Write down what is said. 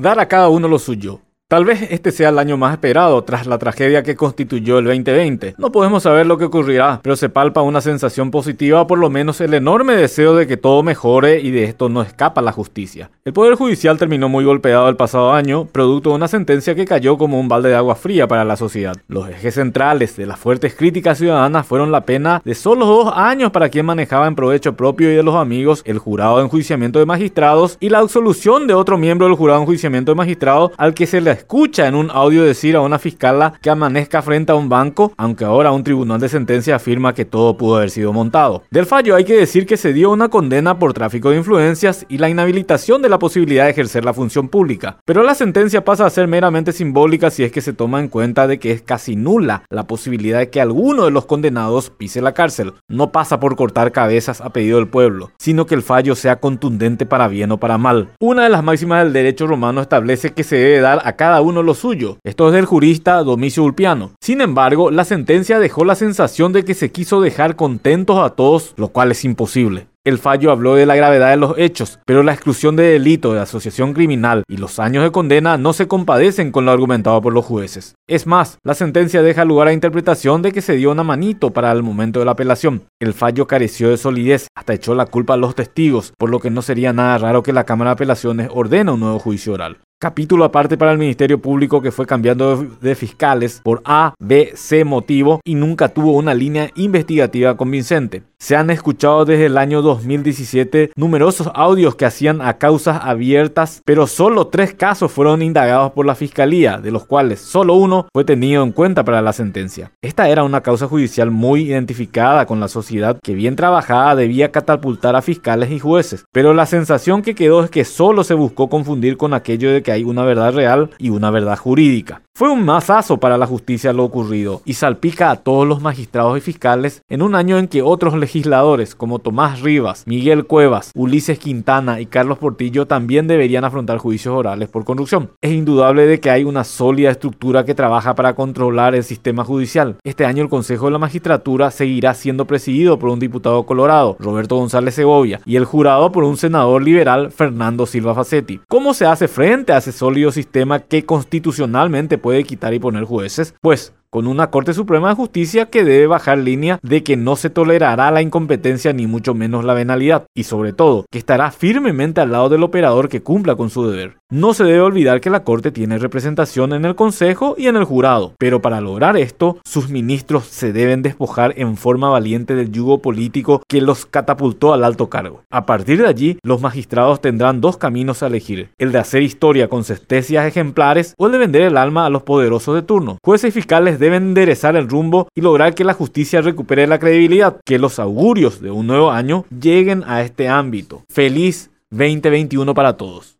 Dar a cada uno lo suyo. Tal vez este sea el año más esperado tras la tragedia que constituyó el 2020. No podemos saber lo que ocurrirá, pero se palpa una sensación positiva, por lo menos el enorme deseo de que todo mejore y de esto no escapa la justicia. El Poder Judicial terminó muy golpeado el pasado año, producto de una sentencia que cayó como un balde de agua fría para la sociedad. Los ejes centrales de las fuertes críticas ciudadanas fueron la pena de solo dos años para quien manejaba en provecho propio y de los amigos el jurado de enjuiciamiento de magistrados y la absolución de otro miembro del jurado de enjuiciamiento de magistrados al que se le escucha en un audio decir a una fiscala que amanezca frente a un banco, aunque ahora un tribunal de sentencia afirma que todo pudo haber sido montado. Del fallo hay que decir que se dio una condena por tráfico de influencias y la inhabilitación de la posibilidad de ejercer la función pública. Pero la sentencia pasa a ser meramente simbólica si es que se toma en cuenta de que es casi nula la posibilidad de que alguno de los condenados pise la cárcel. No pasa por cortar cabezas a pedido del pueblo, sino que el fallo sea contundente para bien o para mal. Una de las máximas del derecho romano establece que se debe dar a cada uno lo suyo. Esto es del jurista Domicio Ulpiano. Sin embargo, la sentencia dejó la sensación de que se quiso dejar contentos a todos, lo cual es imposible. El fallo habló de la gravedad de los hechos, pero la exclusión de delito de asociación criminal y los años de condena no se compadecen con lo argumentado por los jueces. Es más, la sentencia deja lugar a interpretación de que se dio una manito para el momento de la apelación. El fallo careció de solidez, hasta echó la culpa a los testigos, por lo que no sería nada raro que la Cámara de Apelaciones ordene un nuevo juicio oral capítulo aparte para el Ministerio Público que fue cambiando de fiscales por A, B, C motivo y nunca tuvo una línea investigativa convincente. Se han escuchado desde el año 2017 numerosos audios que hacían a causas abiertas, pero solo tres casos fueron indagados por la Fiscalía, de los cuales solo uno fue tenido en cuenta para la sentencia. Esta era una causa judicial muy identificada con la sociedad que bien trabajada debía catapultar a fiscales y jueces, pero la sensación que quedó es que solo se buscó confundir con aquello de que hay una verdad real y una verdad jurídica. Fue un masazo para la justicia lo ocurrido y salpica a todos los magistrados y fiscales en un año en que otros legisladores como Tomás Rivas, Miguel Cuevas, Ulises Quintana y Carlos Portillo también deberían afrontar juicios orales por corrupción. Es indudable de que hay una sólida estructura que trabaja para controlar el sistema judicial. Este año el Consejo de la Magistratura seguirá siendo presidido por un diputado colorado, Roberto González Segovia, y el jurado por un senador liberal, Fernando Silva Facetti. ¿Cómo se hace frente a ese sólido sistema que constitucionalmente puede quitar y poner jueces? Pues con una Corte Suprema de Justicia que debe bajar línea de que no se tolerará la incompetencia ni mucho menos la venalidad y sobre todo que estará firmemente al lado del operador que cumpla con su deber. No se debe olvidar que la Corte tiene representación en el Consejo y en el jurado, pero para lograr esto, sus ministros se deben despojar en forma valiente del yugo político que los catapultó al alto cargo. A partir de allí, los magistrados tendrán dos caminos a elegir, el de hacer historia con sentencias ejemplares o el de vender el alma a los poderosos de turno. Jueces y fiscales deben enderezar el rumbo y lograr que la justicia recupere la credibilidad, que los augurios de un nuevo año lleguen a este ámbito. Feliz 2021 para todos.